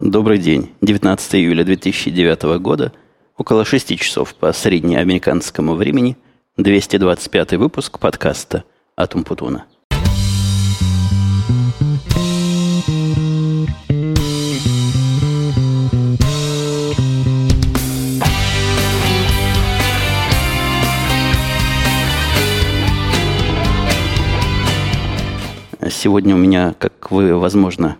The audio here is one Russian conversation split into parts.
Добрый день. 19 июля 2009 года, около 6 часов по среднеамериканскому времени, 225 выпуск подкаста «Атум Путуна». Сегодня у меня, как вы, возможно,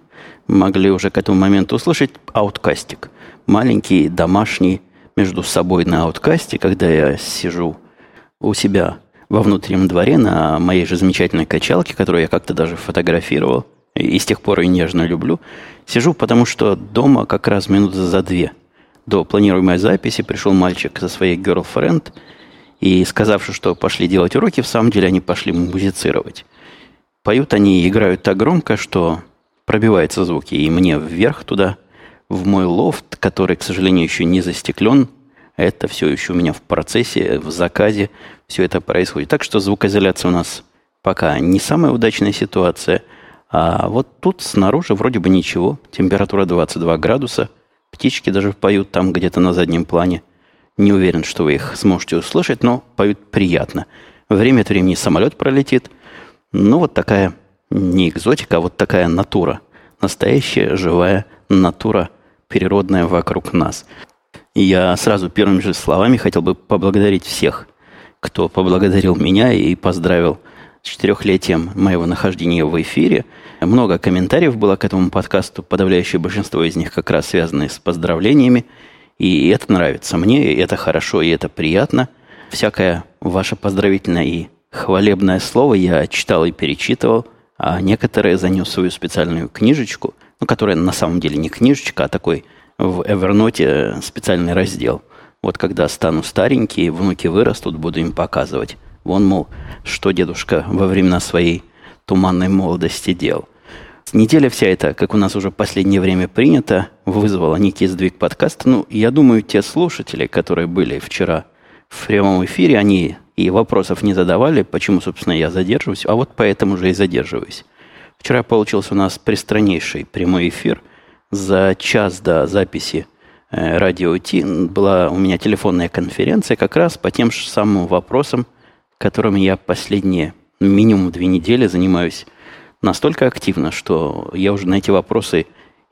могли уже к этому моменту услышать, ауткастик. Маленький, домашний, между собой на ауткасте, когда я сижу у себя во внутреннем дворе на моей же замечательной качалке, которую я как-то даже фотографировал, и с тех пор и нежно люблю. Сижу, потому что дома как раз минуты за две до планируемой записи пришел мальчик со своей girlfriend, и сказавши, что пошли делать уроки, в самом деле они пошли музицировать. Поют они и играют так громко, что пробиваются звуки и мне вверх туда, в мой лофт, который, к сожалению, еще не застеклен. Это все еще у меня в процессе, в заказе. Все это происходит. Так что звукоизоляция у нас пока не самая удачная ситуация. А вот тут снаружи вроде бы ничего. Температура 22 градуса. Птички даже поют там где-то на заднем плане. Не уверен, что вы их сможете услышать, но поют приятно. Время от времени самолет пролетит. Ну, вот такая не экзотика, а вот такая натура. Настоящая, живая натура, природная вокруг нас. И я сразу первыми же словами хотел бы поблагодарить всех, кто поблагодарил меня и поздравил с четырехлетием моего нахождения в эфире. Много комментариев было к этому подкасту, подавляющее большинство из них как раз связаны с поздравлениями. И это нравится мне, и это хорошо, и это приятно. Всякое ваше поздравительное и хвалебное слово я читал и перечитывал – а некоторые занес свою специальную книжечку, ну, которая на самом деле не книжечка, а такой в Evernote специальный раздел. Вот когда стану старенький, внуки вырастут, буду им показывать. Вон, мол, что дедушка во времена своей туманной молодости делал. Неделя вся эта, как у нас уже последнее время принято, вызвала некий сдвиг подкаста. Ну, я думаю, те слушатели, которые были вчера в прямом эфире, они и вопросов не задавали, почему, собственно, я задерживаюсь, а вот поэтому же и задерживаюсь. Вчера получился у нас пристраннейший прямой эфир. За час до записи э, Ти была у меня телефонная конференция как раз по тем же самым вопросам, которыми я последние минимум две недели занимаюсь настолько активно, что я уже на эти вопросы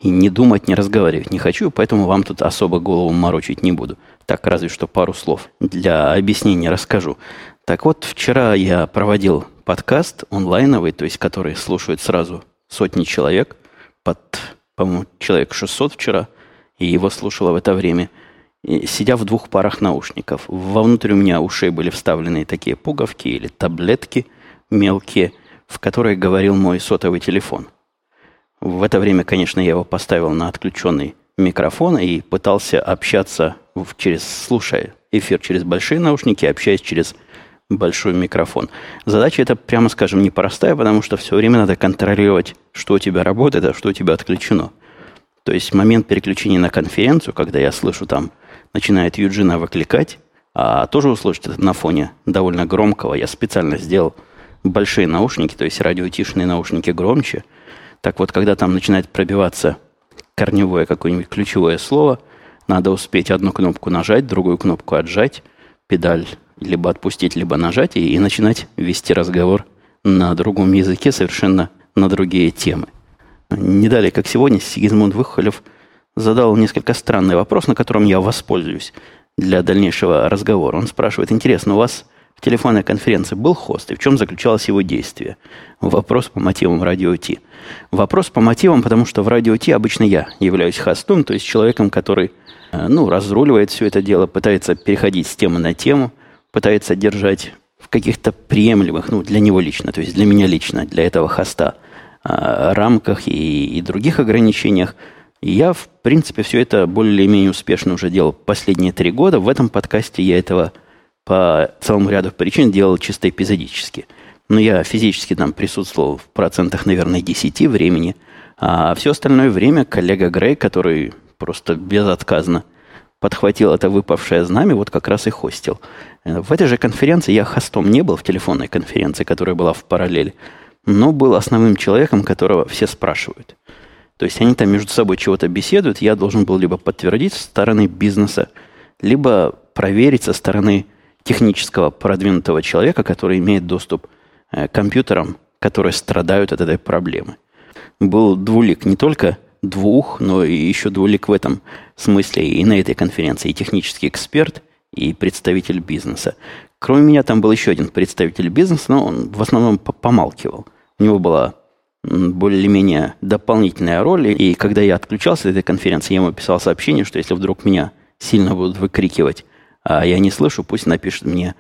и не думать, не разговаривать не хочу, поэтому вам тут особо голову морочить не буду. Так, разве что пару слов для объяснения расскажу. Так вот, вчера я проводил подкаст онлайновый, то есть который слушают сразу сотни человек, под, по-моему, человек 600 вчера, и его слушало в это время, сидя в двух парах наушников. Вовнутрь у меня ушей были вставлены такие пуговки или таблетки мелкие, в которые говорил мой сотовый телефон. В это время, конечно, я его поставил на отключенный микрофон и пытался общаться через, слушая эфир через большие наушники, общаясь через большой микрофон. Задача эта, прямо скажем, непростая, потому что все время надо контролировать, что у тебя работает, а что у тебя отключено. То есть момент переключения на конференцию, когда я слышу там, начинает Юджина выкликать, а тоже услышать это на фоне довольно громкого, я специально сделал большие наушники, то есть радиотишные наушники громче – так вот, когда там начинает пробиваться корневое какое-нибудь ключевое слово, надо успеть одну кнопку нажать, другую кнопку отжать, педаль либо отпустить, либо нажать, и, и начинать вести разговор на другом языке, совершенно на другие темы. Не далее, как сегодня, Сигизмунд Выхолев задал несколько странный вопрос, на котором я воспользуюсь для дальнейшего разговора. Он спрашивает, интересно, у вас телефонной конференции был хост, и в чем заключалось его действие? Вопрос по мотивам радио Ти. Вопрос по мотивам, потому что в радио Ти обычно я являюсь хостом, то есть человеком, который э, ну, разруливает все это дело, пытается переходить с темы на тему, пытается держать в каких-то приемлемых, ну, для него лично, то есть для меня лично, для этого хоста, э, рамках и, и других ограничениях. Я, в принципе, все это более-менее успешно уже делал последние три года. В этом подкасте я этого по целому ряду причин делал чисто эпизодически. Но я физически там присутствовал в процентах, наверное, 10 времени. А все остальное время коллега Грей, который просто безотказно подхватил это выпавшее знамя, вот как раз и хостил. В этой же конференции я хостом не был, в телефонной конференции, которая была в параллели, но был основным человеком, которого все спрашивают. То есть они там между собой чего-то беседуют, я должен был либо подтвердить со стороны бизнеса, либо проверить со стороны технического продвинутого человека, который имеет доступ э, к компьютерам, которые страдают от этой проблемы. Был двулик не только двух, но и еще двулик в этом смысле и на этой конференции, и технический эксперт, и представитель бизнеса. Кроме меня там был еще один представитель бизнеса, но он в основном помалкивал. У него была более-менее дополнительная роль. И когда я отключался от этой конференции, я ему писал сообщение, что если вдруг меня сильно будут выкрикивать, а я не слышу, пусть напишет мне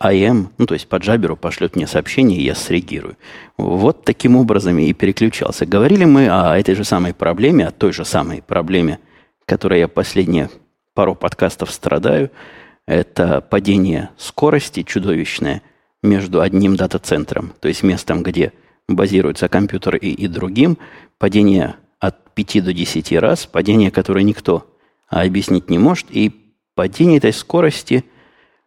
АМ, ну, то есть по джаберу пошлет мне сообщение, и я среагирую. Вот таким образом и переключался. Говорили мы о этой же самой проблеме, о той же самой проблеме, которой я последние пару подкастов страдаю. Это падение скорости чудовищное между одним дата-центром, то есть местом, где базируется компьютер и, и другим, падение от 5 до 10 раз, падение, которое никто объяснить не может, и падение этой скорости,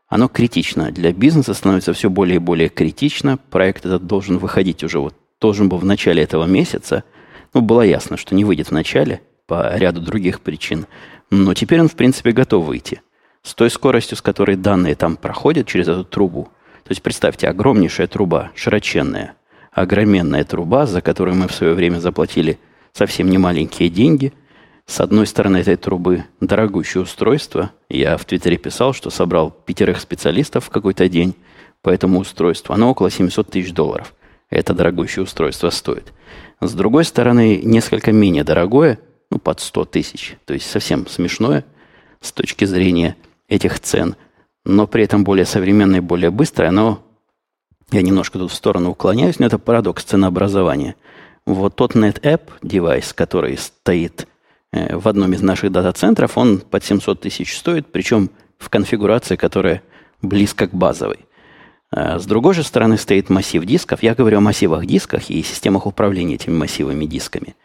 оно критично. Для бизнеса становится все более и более критично. Проект этот должен выходить уже, вот должен был в начале этого месяца. Ну, было ясно, что не выйдет в начале по ряду других причин. Но теперь он, в принципе, готов выйти. С той скоростью, с которой данные там проходят через эту трубу. То есть, представьте, огромнейшая труба, широченная, огроменная труба, за которую мы в свое время заплатили совсем немаленькие деньги. С одной стороны этой трубы дорогущее устройство. Я в Твиттере писал, что собрал пятерых специалистов в какой-то день по этому устройству. Оно около 700 тысяч долларов. Это дорогущее устройство стоит. С другой стороны, несколько менее дорогое, ну, под 100 тысяч. То есть совсем смешное с точки зрения этих цен. Но при этом более современное, более быстрое. Оно я немножко тут в сторону уклоняюсь, но это парадокс ценообразования. Вот тот NetApp девайс, который стоит в одном из наших дата-центров, он под 700 тысяч стоит, причем в конфигурации, которая близко к базовой. А с другой же стороны стоит массив дисков. Я говорю о массивах дисках и системах управления этими массивами дисками,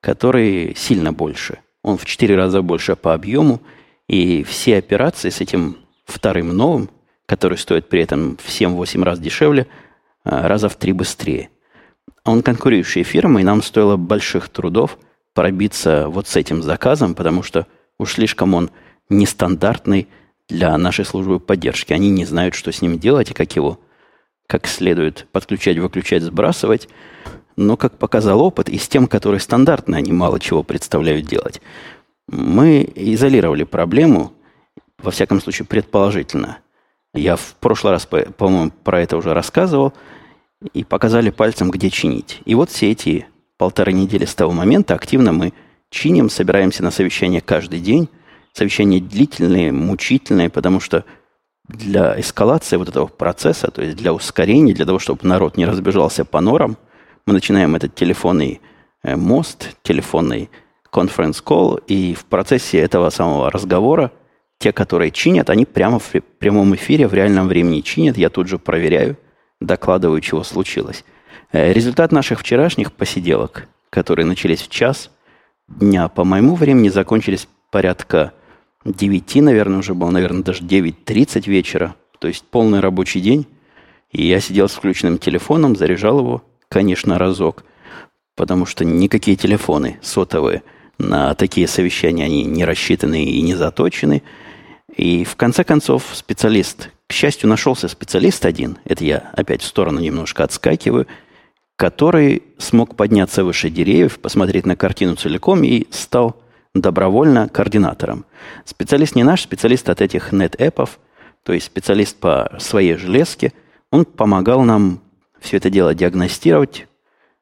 которые сильно больше. Он в 4 раза больше по объему, и все операции с этим вторым новым который стоит при этом в 7-8 раз дешевле, а, раза в 3 быстрее. Он конкурирующая фирма, и нам стоило больших трудов пробиться вот с этим заказом, потому что уж слишком он нестандартный для нашей службы поддержки. Они не знают, что с ним делать и как его как следует подключать, выключать, сбрасывать. Но, как показал опыт, и с тем, которые стандартно, они мало чего представляют делать. Мы изолировали проблему, во всяком случае, предположительно – я в прошлый раз, по-моему, про это уже рассказывал, и показали пальцем, где чинить. И вот все эти полторы недели с того момента активно мы чиним, собираемся на совещание каждый день. Совещания длительные, мучительные, потому что для эскалации вот этого процесса, то есть для ускорения, для того, чтобы народ не разбежался по норам, мы начинаем этот телефонный э, мост, телефонный конференц-колл, и в процессе этого самого разговора – те, которые чинят, они прямо в прямом эфире, в реальном времени чинят. Я тут же проверяю, докладываю, чего случилось. Э, результат наших вчерашних посиделок, которые начались в час дня по моему времени, закончились порядка 9, наверное, уже было, наверное, даже 9.30 вечера. То есть полный рабочий день. И я сидел с включенным телефоном, заряжал его, конечно, разок. Потому что никакие телефоны сотовые на такие совещания, они не рассчитаны и не заточены – и в конце концов специалист, к счастью, нашелся специалист один, это я опять в сторону немножко отскакиваю, который смог подняться выше деревьев, посмотреть на картину целиком и стал добровольно координатором. Специалист не наш, специалист от этих нет-эпов, то есть специалист по своей железке. Он помогал нам все это дело диагностировать,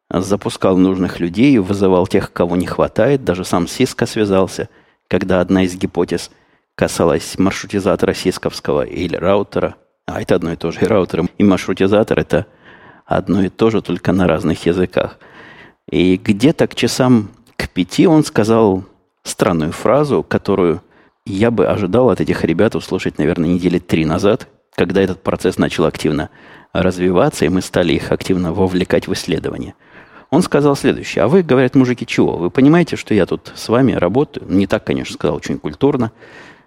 запускал нужных людей, вызывал тех, кого не хватает. Даже сам Сиско связался, когда одна из гипотез касалась маршрутизатора сисковского или раутера. А это одно и то же. И раутер, и маршрутизатор – это одно и то же, только на разных языках. И где-то к часам к пяти он сказал странную фразу, которую я бы ожидал от этих ребят услышать, наверное, недели три назад, когда этот процесс начал активно развиваться, и мы стали их активно вовлекать в исследование. Он сказал следующее. А вы, говорят, мужики, чего? Вы понимаете, что я тут с вами работаю? Не так, конечно, сказал, очень культурно.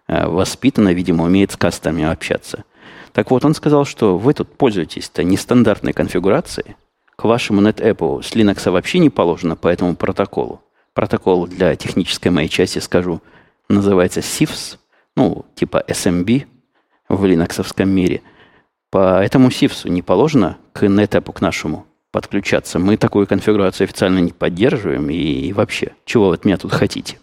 Э, воспитанно, видимо, умеет с кастами общаться. Так вот, он сказал, что вы тут пользуетесь-то нестандартной конфигурацией. К вашему NetApp с Linux вообще не положено по этому протоколу. Протокол для технической моей части скажу. Называется SIFS, ну, типа SMB в линоксовском мире. По этому SIFS не положено к NetApp к нашему подключаться. Мы такую конфигурацию официально не поддерживаем. И, и вообще, чего вы от меня тут хотите?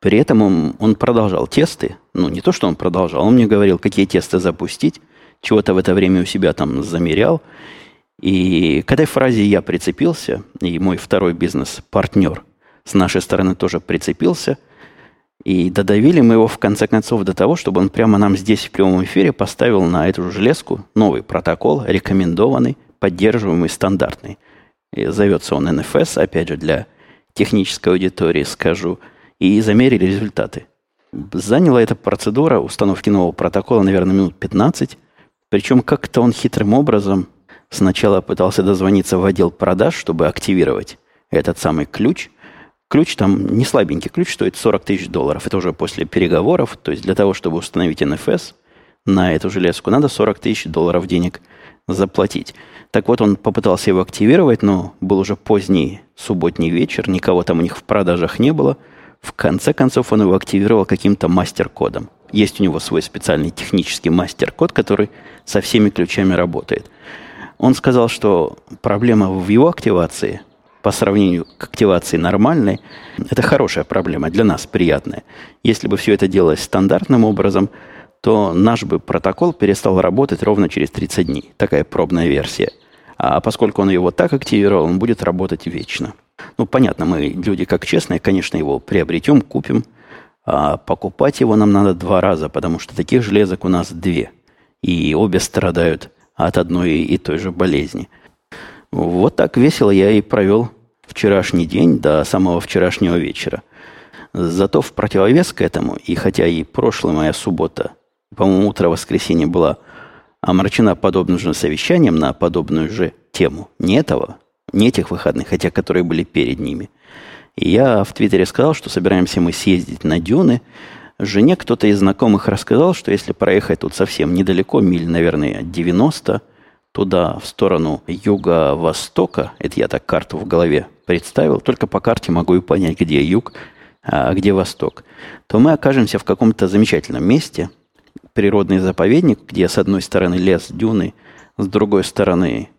При этом он, он продолжал тесты. Ну, не то, что он продолжал. Он мне говорил, какие тесты запустить. Чего-то в это время у себя там замерял. И к этой фразе я прицепился, и мой второй бизнес-партнер с нашей стороны тоже прицепился. И додавили мы его в конце концов до того, чтобы он прямо нам здесь в прямом эфире поставил на эту железку новый протокол, рекомендованный, поддерживаемый, стандартный. И зовется он NFS, опять же, для технической аудитории скажу. И замерили результаты. Заняла эта процедура установки нового протокола, наверное, минут 15. Причем как-то он хитрым образом Сначала пытался дозвониться в отдел продаж, чтобы активировать этот самый ключ. Ключ там не слабенький, ключ стоит 40 тысяч долларов. Это уже после переговоров. То есть для того, чтобы установить NFS на эту железку, надо 40 тысяч долларов денег заплатить. Так вот, он попытался его активировать, но был уже поздний субботний вечер, никого там у них в продажах не было. В конце концов, он его активировал каким-то мастер-кодом. Есть у него свой специальный технический мастер-код, который со всеми ключами работает. Он сказал, что проблема в его активации по сравнению к активации нормальной, это хорошая проблема, для нас приятная. Если бы все это делалось стандартным образом, то наш бы протокол перестал работать ровно через 30 дней. Такая пробная версия. А поскольку он его так активировал, он будет работать вечно. Ну, понятно, мы люди как честные, конечно, его приобретем, купим. А покупать его нам надо два раза, потому что таких железок у нас две. И обе страдают от одной и той же болезни. Вот так весело я и провел вчерашний день до самого вчерашнего вечера. Зато в противовес к этому, и хотя и прошлая моя суббота, по-моему, утро воскресенья была омрачена подобным же совещанием на подобную же тему, не этого, не этих выходных, хотя которые были перед ними. И я в Твиттере сказал, что собираемся мы съездить на дюны, Жене кто-то из знакомых рассказал, что если проехать тут совсем недалеко, миль, наверное, 90, туда, в сторону юго-востока, это я так карту в голове представил, только по карте могу и понять, где юг, а где восток, то мы окажемся в каком-то замечательном месте, природный заповедник, где с одной стороны лес, дюны, с другой стороны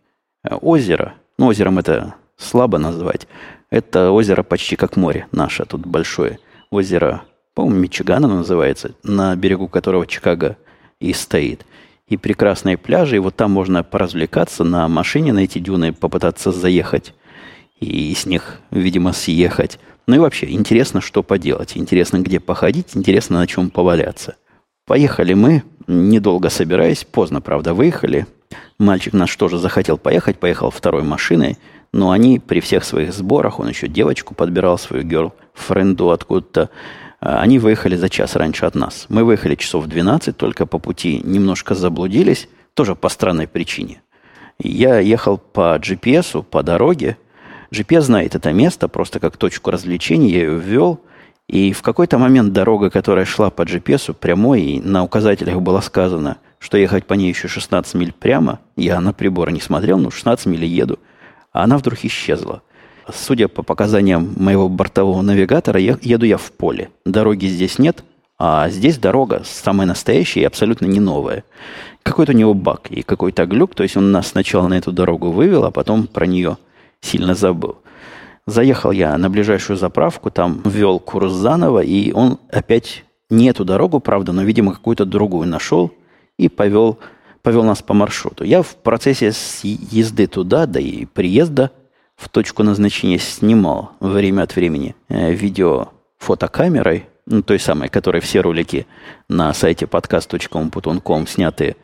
э, озеро. Ну, озером это слабо назвать. Это озеро почти как море наше, тут большое озеро по-моему, Мичиган оно называется, на берегу которого Чикаго и стоит. И прекрасные пляжи, и вот там можно поразвлекаться на машине, на эти дюны, попытаться заехать и с них, видимо, съехать. Ну и вообще, интересно, что поделать, интересно, где походить, интересно, на чем поваляться. Поехали мы, недолго собираясь, поздно, правда, выехали. Мальчик наш тоже захотел поехать, поехал второй машиной, но они при всех своих сборах, он еще девочку подбирал, свою герл френду откуда-то, а, они выехали за час раньше от нас. Мы выехали часов в 12, только по пути немножко заблудились, тоже по странной причине. Я ехал по GPS, по дороге. GPS знает это место просто как точку развлечения, я ее ввел. И в какой-то момент дорога, которая шла по GPS, прямой, и на указателях было сказано, что ехать по ней еще 16 миль прямо, я на прибор не смотрел, но 16 миль еду, она вдруг исчезла судя по показаниям моего бортового навигатора, еду я в поле. Дороги здесь нет, а здесь дорога самая настоящая и абсолютно не новая. Какой-то у него баг и какой-то глюк, то есть он нас сначала на эту дорогу вывел, а потом про нее сильно забыл. Заехал я на ближайшую заправку, там ввел курс заново, и он опять не эту дорогу, правда, но, видимо, какую-то другую нашел и повел, повел нас по маршруту. Я в процессе езды туда, да и приезда в точку назначения снимал время от времени э, видео фотокамерой, ну, той самой, которой все ролики на сайте podcast.com сняты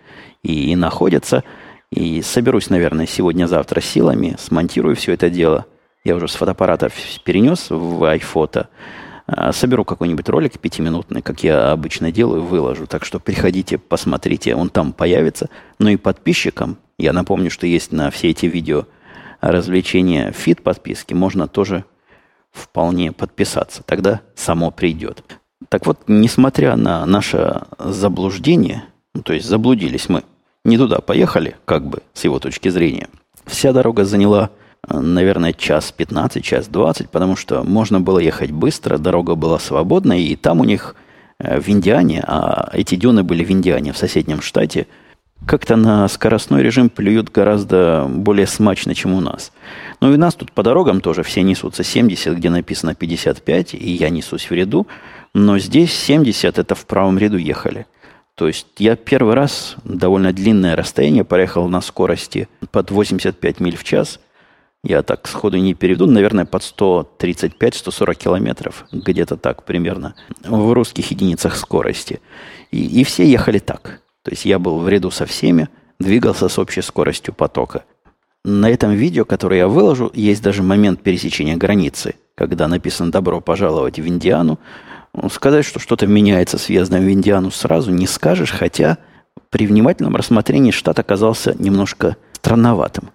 и, и находятся. И соберусь, наверное, сегодня-завтра силами, смонтирую все это дело. Я уже с фотоаппарата перенес в iPhoto. А, соберу какой-нибудь ролик пятиминутный, как я обычно делаю, выложу. Так что приходите, посмотрите, он там появится. Ну и подписчикам, я напомню, что есть на все эти видео развлечения фит подписки, можно тоже вполне подписаться. Тогда само придет. Так вот, несмотря на наше заблуждение, ну, то есть заблудились мы, не туда поехали, как бы, с его точки зрения, вся дорога заняла наверное, час 15, час 20, потому что можно было ехать быстро, дорога была свободная, и там у них э, в Индиане, а эти дюны были в Индиане, в соседнем штате, как-то на скоростной режим плюют гораздо более смачно, чем у нас. Ну и нас тут по дорогам тоже все несутся 70, где написано 55, и я несусь в ряду, но здесь 70 это в правом ряду ехали. То есть я первый раз довольно длинное расстояние проехал на скорости под 85 миль в час. Я так сходу не перейду, наверное, под 135-140 километров, где-то так примерно, в русских единицах скорости. И, и все ехали так. То есть я был в ряду со всеми, двигался с общей скоростью потока. На этом видео, которое я выложу, есть даже момент пересечения границы, когда написано «Добро пожаловать в Индиану», ну, сказать, что что-то меняется с въездом в Индиану сразу не скажешь, хотя при внимательном рассмотрении штат оказался немножко странноватым.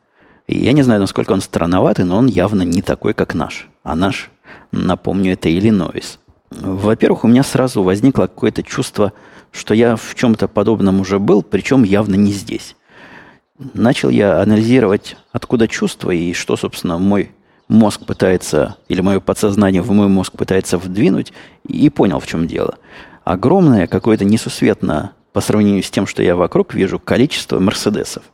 Я не знаю, насколько он странноватый, но он явно не такой, как наш. А наш, напомню, это Иллинойс. Во-первых, у меня сразу возникло какое-то чувство, что я в чем-то подобном уже был, причем явно не здесь. Начал я анализировать, откуда чувство и что, собственно, мой мозг пытается, или мое подсознание в мой мозг пытается вдвинуть, и понял, в чем дело. Огромное, какое-то несусветно по сравнению с тем, что я вокруг вижу, количество Мерседесов.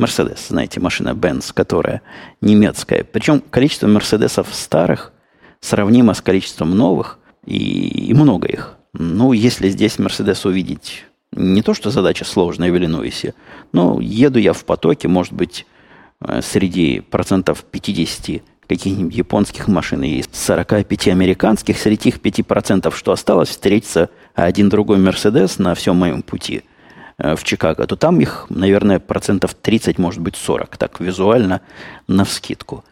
Мерседес, знаете, машина Benz, которая немецкая. Причем количество Мерседесов старых сравнимо с количеством новых, и, и много их. Ну, если здесь Мерседес увидеть, не то, что задача сложная в Иллинойсе, но еду я в потоке, может быть, э, среди процентов 50 каких-нибудь японских машин и 45 американских, среди их 5%, что осталось, встретится один другой Мерседес на всем моем пути в Чикаго, то там их, наверное, процентов 30, может быть, 40, так визуально, на вскидку.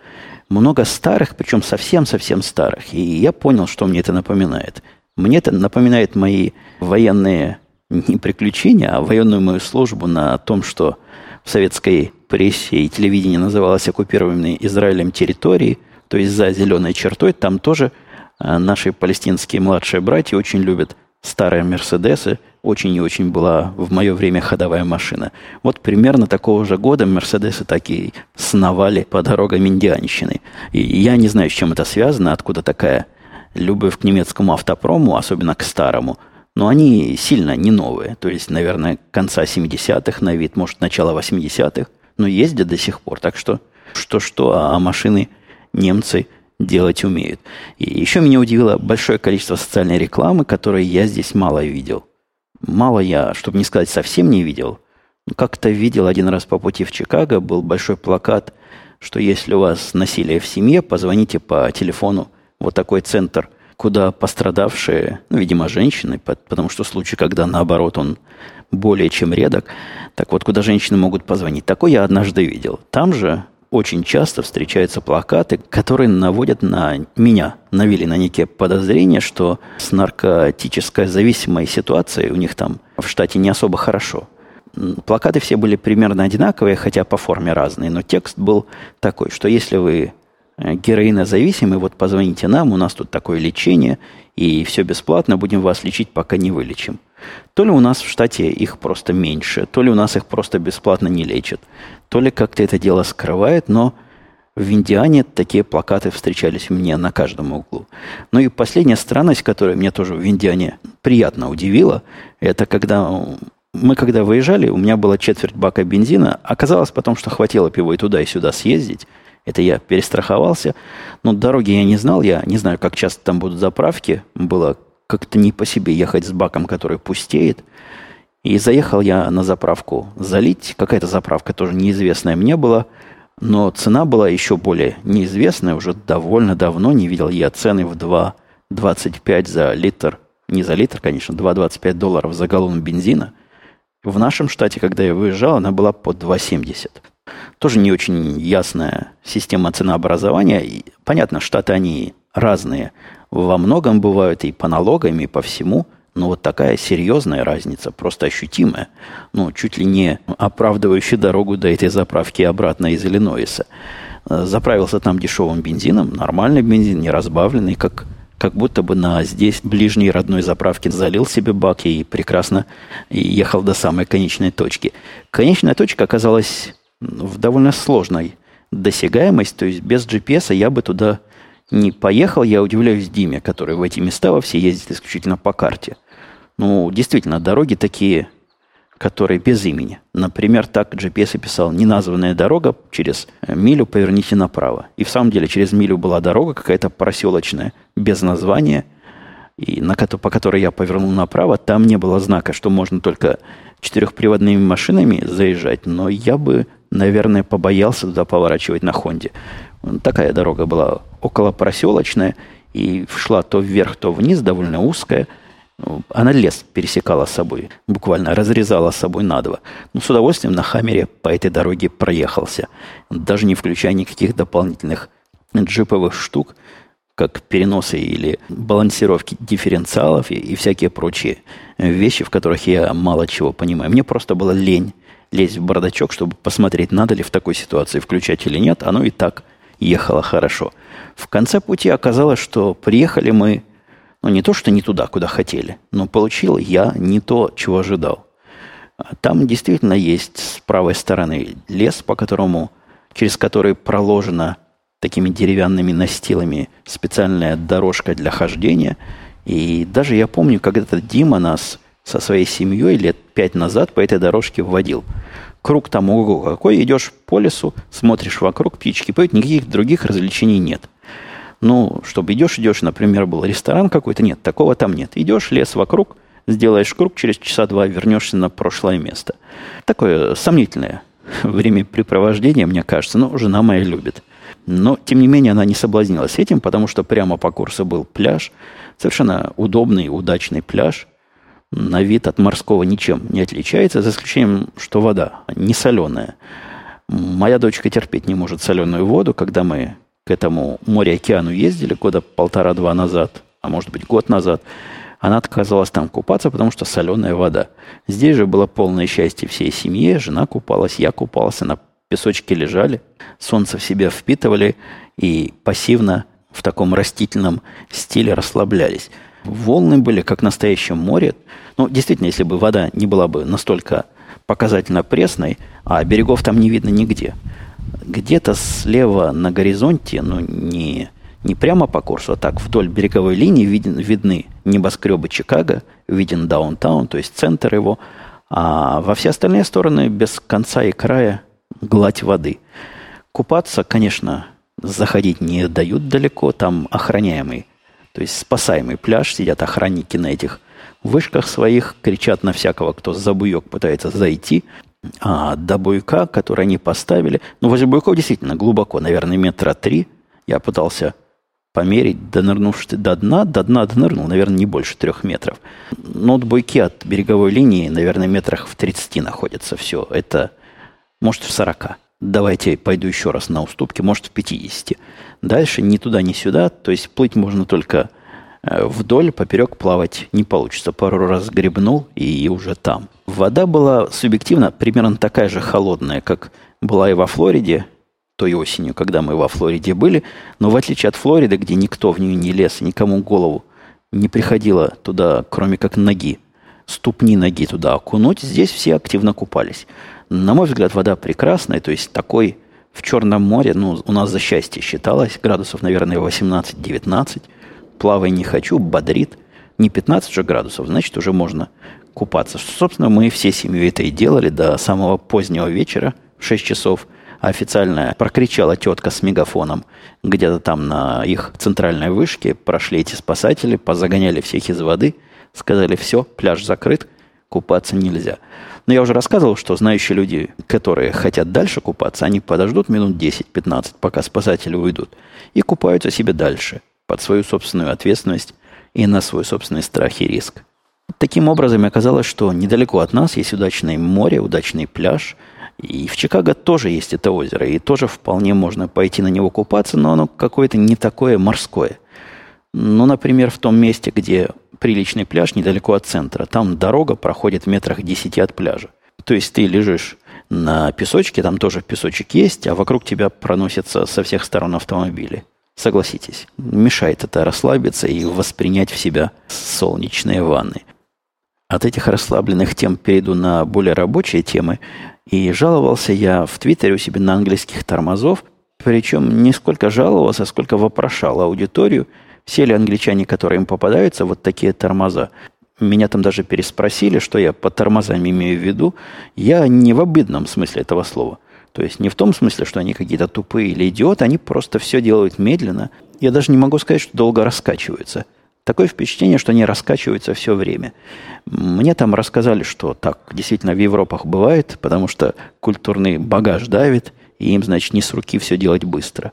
Много старых, причем совсем-совсем старых. И я понял, что мне это напоминает. Мне это напоминает мои военные не приключения, а военную мою службу на том, что в советской прессе и телевидении называлась оккупированной Израилем территории, то есть за зеленой чертой, там тоже а, наши палестинские младшие братья очень любят старые Мерседесы. Очень и очень была в мое время ходовая машина. Вот примерно такого же года Мерседесы такие сновали по дорогам Индианщины. И я не знаю, с чем это связано, откуда такая любовь к немецкому автопрому, особенно к старому – но они сильно не новые. То есть, наверное, конца 70-х на вид, может, начало 80-х, но ездят до сих пор. Так что, что-что, а машины немцы делать умеют. И еще меня удивило большое количество социальной рекламы, которой я здесь мало видел. Мало я, чтобы не сказать, совсем не видел. Как-то видел один раз по пути в Чикаго, был большой плакат, что если у вас насилие в семье, позвоните по телефону. Вот такой центр – куда пострадавшие, ну, видимо, женщины, потому что случай, когда наоборот он более чем редок, так вот, куда женщины могут позвонить. Такой я однажды видел. Там же очень часто встречаются плакаты, которые наводят на меня, навели на некие подозрения, что с наркотической зависимой ситуацией у них там в штате не особо хорошо. Плакаты все были примерно одинаковые, хотя по форме разные, но текст был такой, что если вы героинозависимый, вот позвоните нам, у нас тут такое лечение, и все бесплатно, будем вас лечить, пока не вылечим. То ли у нас в штате их просто меньше, то ли у нас их просто бесплатно не лечат, то ли как-то это дело скрывает, но в Индиане такие плакаты встречались мне на каждом углу. Ну и последняя странность, которая меня тоже в Индиане приятно удивила, это когда мы когда выезжали, у меня была четверть бака бензина, оказалось потом, что хватило бы и туда, и сюда съездить, это я перестраховался. Но дороги я не знал. Я не знаю, как часто там будут заправки. Было как-то не по себе ехать с баком, который пустеет. И заехал я на заправку залить. Какая-то заправка тоже неизвестная мне была. Но цена была еще более неизвестная. Уже довольно давно не видел я цены в 2,25 за литр. Не за литр, конечно, 2,25 долларов за галлон бензина. В нашем штате, когда я выезжал, она была по 2,70. Тоже не очень ясная система ценообразования. И, понятно, штаты они разные. Во многом бывают и по налогам, и по всему. Но вот такая серьезная разница, просто ощутимая, ну, чуть ли не оправдывающая дорогу до этой заправки обратно из Иллинойса. Заправился там дешевым бензином, нормальный бензин, не разбавленный, как, как будто бы на здесь ближней родной заправке залил себе бак и прекрасно ехал до самой конечной точки. Конечная точка оказалась в довольно сложной досягаемость, то есть без GPS я бы туда не поехал. Я удивляюсь Диме, который в эти места во все ездит исключительно по карте. Ну, действительно, дороги такие, которые без имени. Например, так GPS описал неназванная дорога, через милю поверните направо. И в самом деле через милю была дорога какая-то проселочная, без названия, и на, по которой я повернул направо, там не было знака, что можно только четырехприводными машинами заезжать, но я бы, наверное, побоялся туда поворачивать на Хонде. Такая дорога была около проселочная, и шла то вверх, то вниз, довольно узкая. Она лес пересекала с собой, буквально разрезала с собой надво. Ну, с удовольствием на Хаммере по этой дороге проехался, даже не включая никаких дополнительных джиповых штук, как переносы или балансировки дифференциалов и, и всякие прочие вещи, в которых я мало чего понимаю. Мне просто было лень лезть в бардачок, чтобы посмотреть, надо ли в такой ситуации включать или нет. Оно и так ехало хорошо. В конце пути оказалось, что приехали мы, ну, не то, что не туда, куда хотели, но получил я не то, чего ожидал. Там действительно есть с правой стороны лес, по которому, через который проложена такими деревянными настилами специальная дорожка для хождения. И даже я помню, когда-то Дима нас со своей семьей лет пять назад по этой дорожке вводил. Круг там ого какой, идешь по лесу, смотришь вокруг, птички поют, никаких других развлечений нет. Ну, чтобы идешь, идешь, например, был ресторан какой-то, нет, такого там нет. Идешь, лес вокруг, сделаешь круг, через часа два вернешься на прошлое место. Такое сомнительное времяпрепровождение, мне кажется, но жена моя любит. Но, тем не менее, она не соблазнилась этим, потому что прямо по курсу был пляж, совершенно удобный, удачный пляж. На вид от морского ничем не отличается, за исключением, что вода не соленая. Моя дочка терпеть не может соленую воду. Когда мы к этому море-океану ездили года полтора-два назад, а может быть год назад, она отказалась там купаться, потому что соленая вода. Здесь же было полное счастье всей семье. Жена купалась, я купался, на песочке лежали, солнце в себя впитывали и пассивно в таком растительном стиле расслаблялись. Волны были как в настоящем море. Ну, действительно, если бы вода не была бы настолько показательно пресной, а берегов там не видно нигде. Где-то слева на горизонте, ну, не, не прямо по курсу, а так вдоль береговой линии виден, видны небоскребы Чикаго, виден даунтаун, то есть центр его, а во все остальные стороны без конца и края гладь воды. Купаться, конечно, заходить не дают далеко, там охраняемый, то есть спасаемый пляж, сидят охранники на этих вышках своих, кричат на всякого, кто за буек пытается зайти, а до буйка, который они поставили, ну, возле буйков действительно глубоко, наверное, метра три, я пытался померить, донырнувшись до дна, до дна донырнул, наверное, не больше трех метров. Но от буйки от береговой линии, наверное, метрах в 30 находится все. Это может в 40. Давайте пойду еще раз на уступки, может в 50. Дальше ни туда, ни сюда, то есть плыть можно только э, вдоль, поперек плавать не получится. Пару раз гребнул и уже там. Вода была субъективно примерно такая же холодная, как была и во Флориде, той осенью, когда мы во Флориде были. Но в отличие от Флориды, где никто в нее не лез, никому голову не приходило туда, кроме как ноги, ступни ноги туда окунуть, здесь все активно купались. На мой взгляд, вода прекрасная, то есть такой в Черном море, ну, у нас за счастье считалось, градусов, наверное, 18-19. Плавай не хочу, бодрит. Не 15 же градусов, значит, уже можно купаться. Собственно, мы все семьей это и делали до самого позднего вечера, в 6 часов. Официально прокричала тетка с мегафоном где-то там на их центральной вышке. Прошли эти спасатели, позагоняли всех из воды, сказали, все, пляж закрыт, купаться нельзя. Но я уже рассказывал, что знающие люди, которые хотят дальше купаться, они подождут минут 10-15, пока спасатели уйдут, и купаются себе дальше, под свою собственную ответственность и на свой собственный страх и риск. Таким образом, оказалось, что недалеко от нас есть удачное море, удачный пляж, и в Чикаго тоже есть это озеро, и тоже вполне можно пойти на него купаться, но оно какое-то не такое морское. Ну, например, в том месте, где приличный пляж недалеко от центра. Там дорога проходит в метрах 10 от пляжа. То есть ты лежишь на песочке, там тоже песочек есть, а вокруг тебя проносятся со всех сторон автомобили. Согласитесь, мешает это расслабиться и воспринять в себя солнечные ванны. От этих расслабленных тем перейду на более рабочие темы. И жаловался я в Твиттере у себя на английских тормозов. Причем не сколько жаловался, сколько вопрошал аудиторию, все ли англичане, которые им попадаются, вот такие тормоза. Меня там даже переспросили, что я по тормозам имею в виду. Я не в обидном смысле этого слова. То есть не в том смысле, что они какие-то тупые или идиоты, они просто все делают медленно. Я даже не могу сказать, что долго раскачиваются. Такое впечатление, что они раскачиваются все время. Мне там рассказали, что так действительно в Европах бывает, потому что культурный багаж давит, и им, значит, не с руки все делать быстро.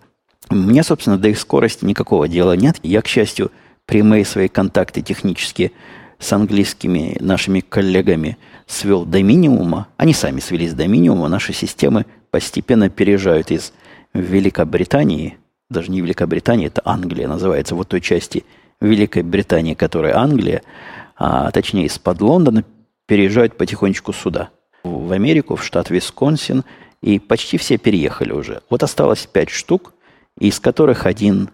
Мне, собственно, до их скорости никакого дела нет. Я, к счастью, прямые свои контакты технические с английскими нашими коллегами свел до минимума. Они сами свелись до минимума. Наши системы постепенно переезжают из Великобритании, даже не Великобритании, это Англия называется, вот той части Великой Британии, которая Англия, а точнее из-под Лондона, переезжают потихонечку сюда, в Америку, в штат Висконсин, и почти все переехали уже. Вот осталось пять штук, из которых один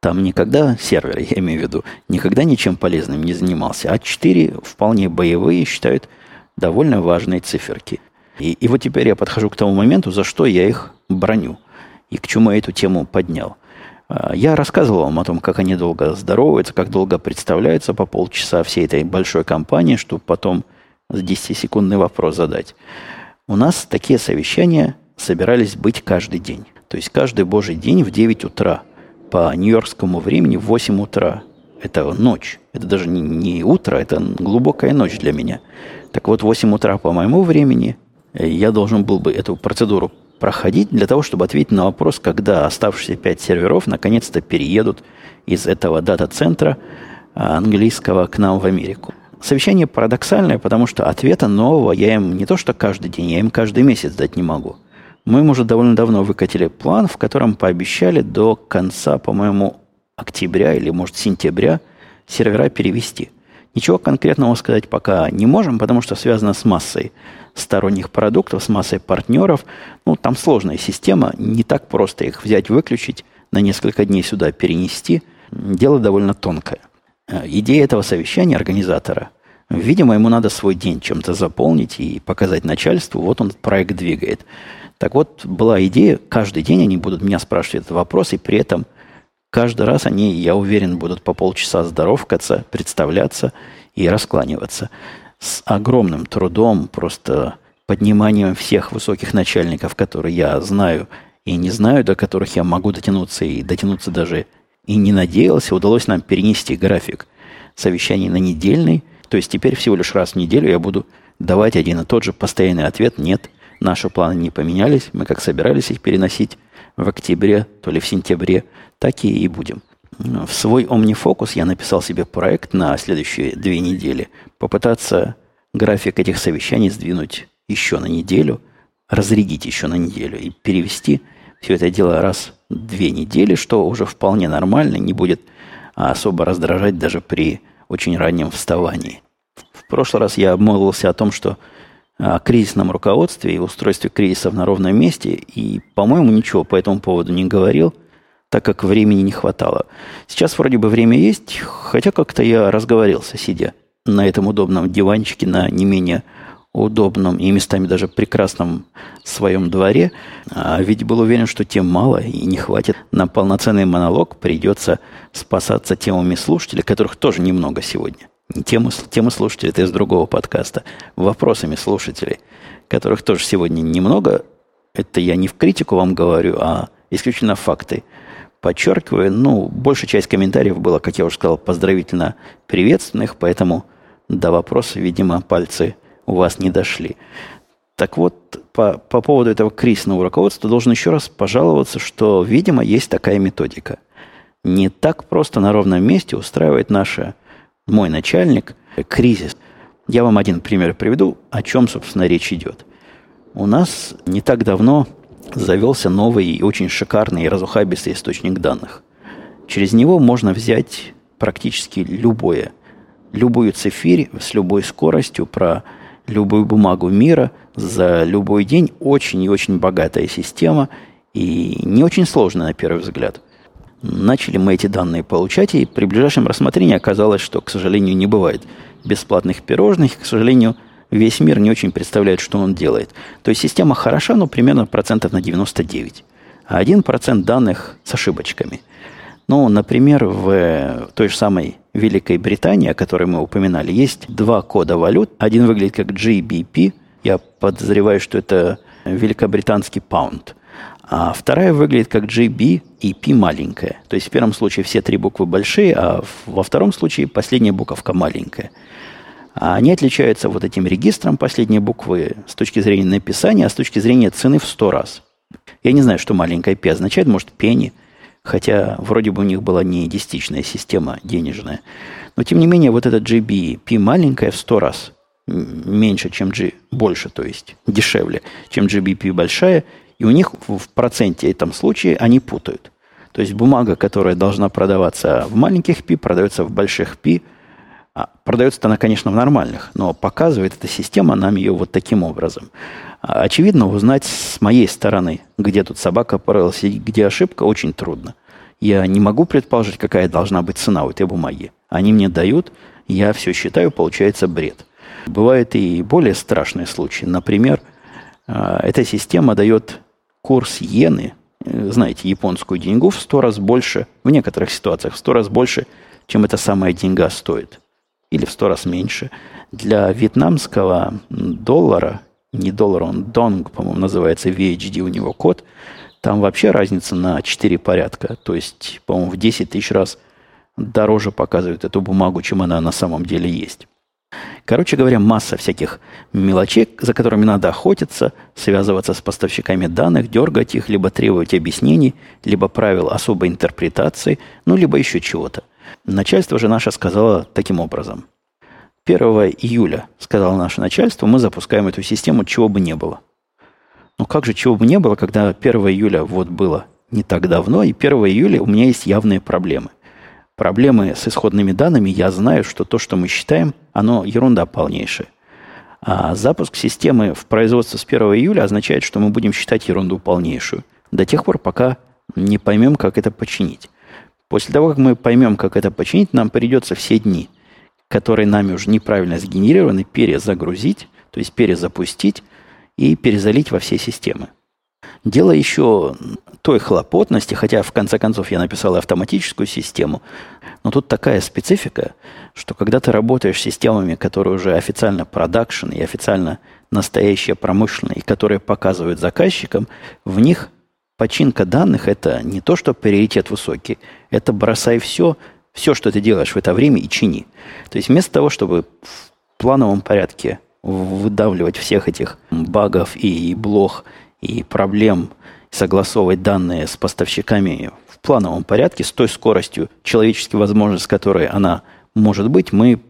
там никогда, сервер, я имею в виду, никогда ничем полезным не занимался, а четыре вполне боевые считают довольно важные циферки. И, и вот теперь я подхожу к тому моменту, за что я их броню и к чему я эту тему поднял. А, я рассказывал вам о том, как они долго здороваются, как долго представляются по полчаса всей этой большой компании, чтобы потом с 10-секундный вопрос задать. У нас такие совещания собирались быть каждый день. То есть каждый божий день в 9 утра по нью-йоркскому времени в 8 утра. Это ночь. Это даже не, не утро, это глубокая ночь для меня. Так вот, в 8 утра по моему времени э, я должен был бы эту процедуру проходить для того, чтобы ответить на вопрос, когда оставшиеся пять серверов наконец-то переедут из этого дата-центра а, английского к нам в Америку. Совещание парадоксальное, потому что ответа нового я им не то что каждый день, я им каждый месяц дать не могу. Мы им уже довольно давно выкатили план, в котором пообещали до конца, по-моему, октября или, может, сентября сервера перевести. Ничего конкретного сказать пока не можем, потому что связано с массой сторонних продуктов, с массой партнеров. Ну, там сложная система, не так просто их взять, выключить, на несколько дней сюда перенести. Дело довольно тонкое. Э, идея этого совещания организатора, видимо, ему надо свой день чем-то заполнить и показать начальству, вот он проект двигает. Так вот, была идея, каждый день они будут меня спрашивать этот вопрос, и при этом каждый раз они, я уверен, будут по полчаса здоровкаться, представляться и раскланиваться с огромным трудом, просто подниманием всех высоких начальников, которые я знаю и не знаю, до которых я могу дотянуться и дотянуться даже и не надеялся, удалось нам перенести график совещаний на недельный. То есть теперь всего лишь раз в неделю я буду давать один и тот же постоянный ответ «нет». Наши планы не поменялись, мы как собирались их переносить в октябре, то ли в сентябре, так и, и будем. В свой OmniFocus я написал себе проект на следующие две недели. Попытаться график этих совещаний сдвинуть еще на неделю, разрядить еще на неделю и перевести все это дело раз в две недели, что уже вполне нормально, не будет особо раздражать даже при очень раннем вставании. В прошлый раз я обмолвился о том, что о кризисном руководстве и устройстве кризисов на ровном месте, и, по-моему, ничего по этому поводу не говорил – так как времени не хватало. Сейчас вроде бы время есть, хотя как-то я разговорился, сидя на этом удобном диванчике, на не менее удобном и местами даже прекрасном своем дворе, а ведь был уверен, что тем мало и не хватит на полноценный монолог, придется спасаться темами слушателей, которых тоже немного сегодня. Темы, темы слушателей, это из другого подкаста. Вопросами слушателей, которых тоже сегодня немного. Это я не в критику вам говорю, а исключительно факты – подчеркиваю, ну, большая часть комментариев было, как я уже сказал, поздравительно приветственных, поэтому до вопроса, видимо, пальцы у вас не дошли. Так вот, по, по поводу этого кризисного руководства должен еще раз пожаловаться, что, видимо, есть такая методика. Не так просто на ровном месте устраивает наша, мой начальник кризис. Я вам один пример приведу, о чем, собственно, речь идет. У нас не так давно завелся новый и очень шикарный и разухабистый источник данных. Через него можно взять практически любое, любую цифирь с любой скоростью про любую бумагу мира за любой день. Очень и очень богатая система и не очень сложная на первый взгляд. Начали мы эти данные получать, и при ближайшем рассмотрении оказалось, что, к сожалению, не бывает бесплатных пирожных, к сожалению, весь мир не очень представляет, что он делает. То есть система хороша, но примерно процентов на 99. а 1% данных с ошибочками. Ну, например, в той же самой Великой Британии, о которой мы упоминали, есть два кода валют. Один выглядит как GBP. Я подозреваю, что это великобританский паунд. А вторая выглядит как GB и P маленькая. То есть в первом случае все три буквы большие, а во втором случае последняя буковка маленькая. А они отличаются вот этим регистром последней буквы с точки зрения написания, а с точки зрения цены в сто раз. Я не знаю, что маленькая P означает, может, пенни, хотя вроде бы у них была не десятичная система денежная. Но тем не менее, вот этот GB P маленькая в сто раз меньше, чем G, больше, то есть дешевле, чем GBP большая, и у них в проценте этом случае они путают. То есть бумага, которая должна продаваться в маленьких пи, продается в больших пи. А, продается она, конечно, в нормальных, но показывает эта система нам ее вот таким образом. А, очевидно, узнать с моей стороны, где тут собака порылась и где ошибка, очень трудно. Я не могу предположить, какая должна быть цена у этой бумаги. Они мне дают, я все считаю, получается бред. Бывают и более страшные случаи. Например, а, эта система дает курс иены, э, знаете, японскую деньгу в сто раз больше, в некоторых ситуациях в сто раз больше, чем эта самая деньга стоит. Или в сто раз меньше. Для вьетнамского доллара, не доллара, он донг, по-моему, называется, VHD у него код, там вообще разница на 4 порядка. То есть, по-моему, в 10 тысяч раз дороже показывает эту бумагу, чем она на самом деле есть. Короче говоря, масса всяких мелочей, за которыми надо охотиться, связываться с поставщиками данных, дергать их, либо требовать объяснений, либо правил особой интерпретации, ну, либо еще чего-то. Начальство же наше сказало таким образом. 1 июля, сказало наше начальство, мы запускаем эту систему, чего бы не было. Ну как же чего бы не было, когда 1 июля вот было не так давно, и 1 июля у меня есть явные проблемы проблемы с исходными данными, я знаю, что то, что мы считаем, оно ерунда полнейшая. А запуск системы в производство с 1 июля означает, что мы будем считать ерунду полнейшую. До тех пор, пока не поймем, как это починить. После того, как мы поймем, как это починить, нам придется все дни, которые нами уже неправильно сгенерированы, перезагрузить, то есть перезапустить и перезалить во все системы. Дело еще той хлопотности, хотя в конце концов я написал автоматическую систему, но тут такая специфика, что когда ты работаешь с системами, которые уже официально продакшн и официально настоящие промышленные, которые показывают заказчикам, в них починка данных – это не то, что приоритет высокий, это бросай все, все, что ты делаешь в это время, и чини. То есть вместо того, чтобы в плановом порядке выдавливать всех этих багов и блох и проблем согласовывать данные с поставщиками в плановом порядке, с той скоростью, человечески возможной, с которой она может быть, мы,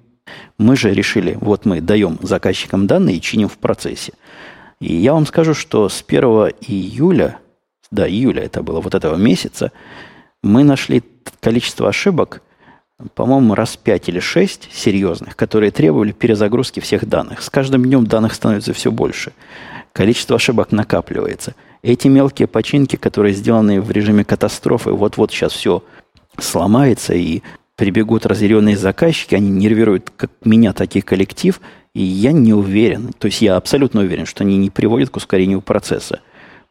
мы же решили, вот мы даем заказчикам данные и чиним в процессе. И я вам скажу, что с 1 июля, да, июля это было, вот этого месяца, мы нашли количество ошибок, по-моему, раз 5 или 6 серьезных, которые требовали перезагрузки всех данных. С каждым днем данных становится все больше количество ошибок накапливается. Эти мелкие починки, которые сделаны в режиме катастрофы, вот-вот сейчас все сломается и прибегут разъяренные заказчики, они нервируют как меня, так и коллектив, и я не уверен, то есть я абсолютно уверен, что они не приводят к ускорению процесса.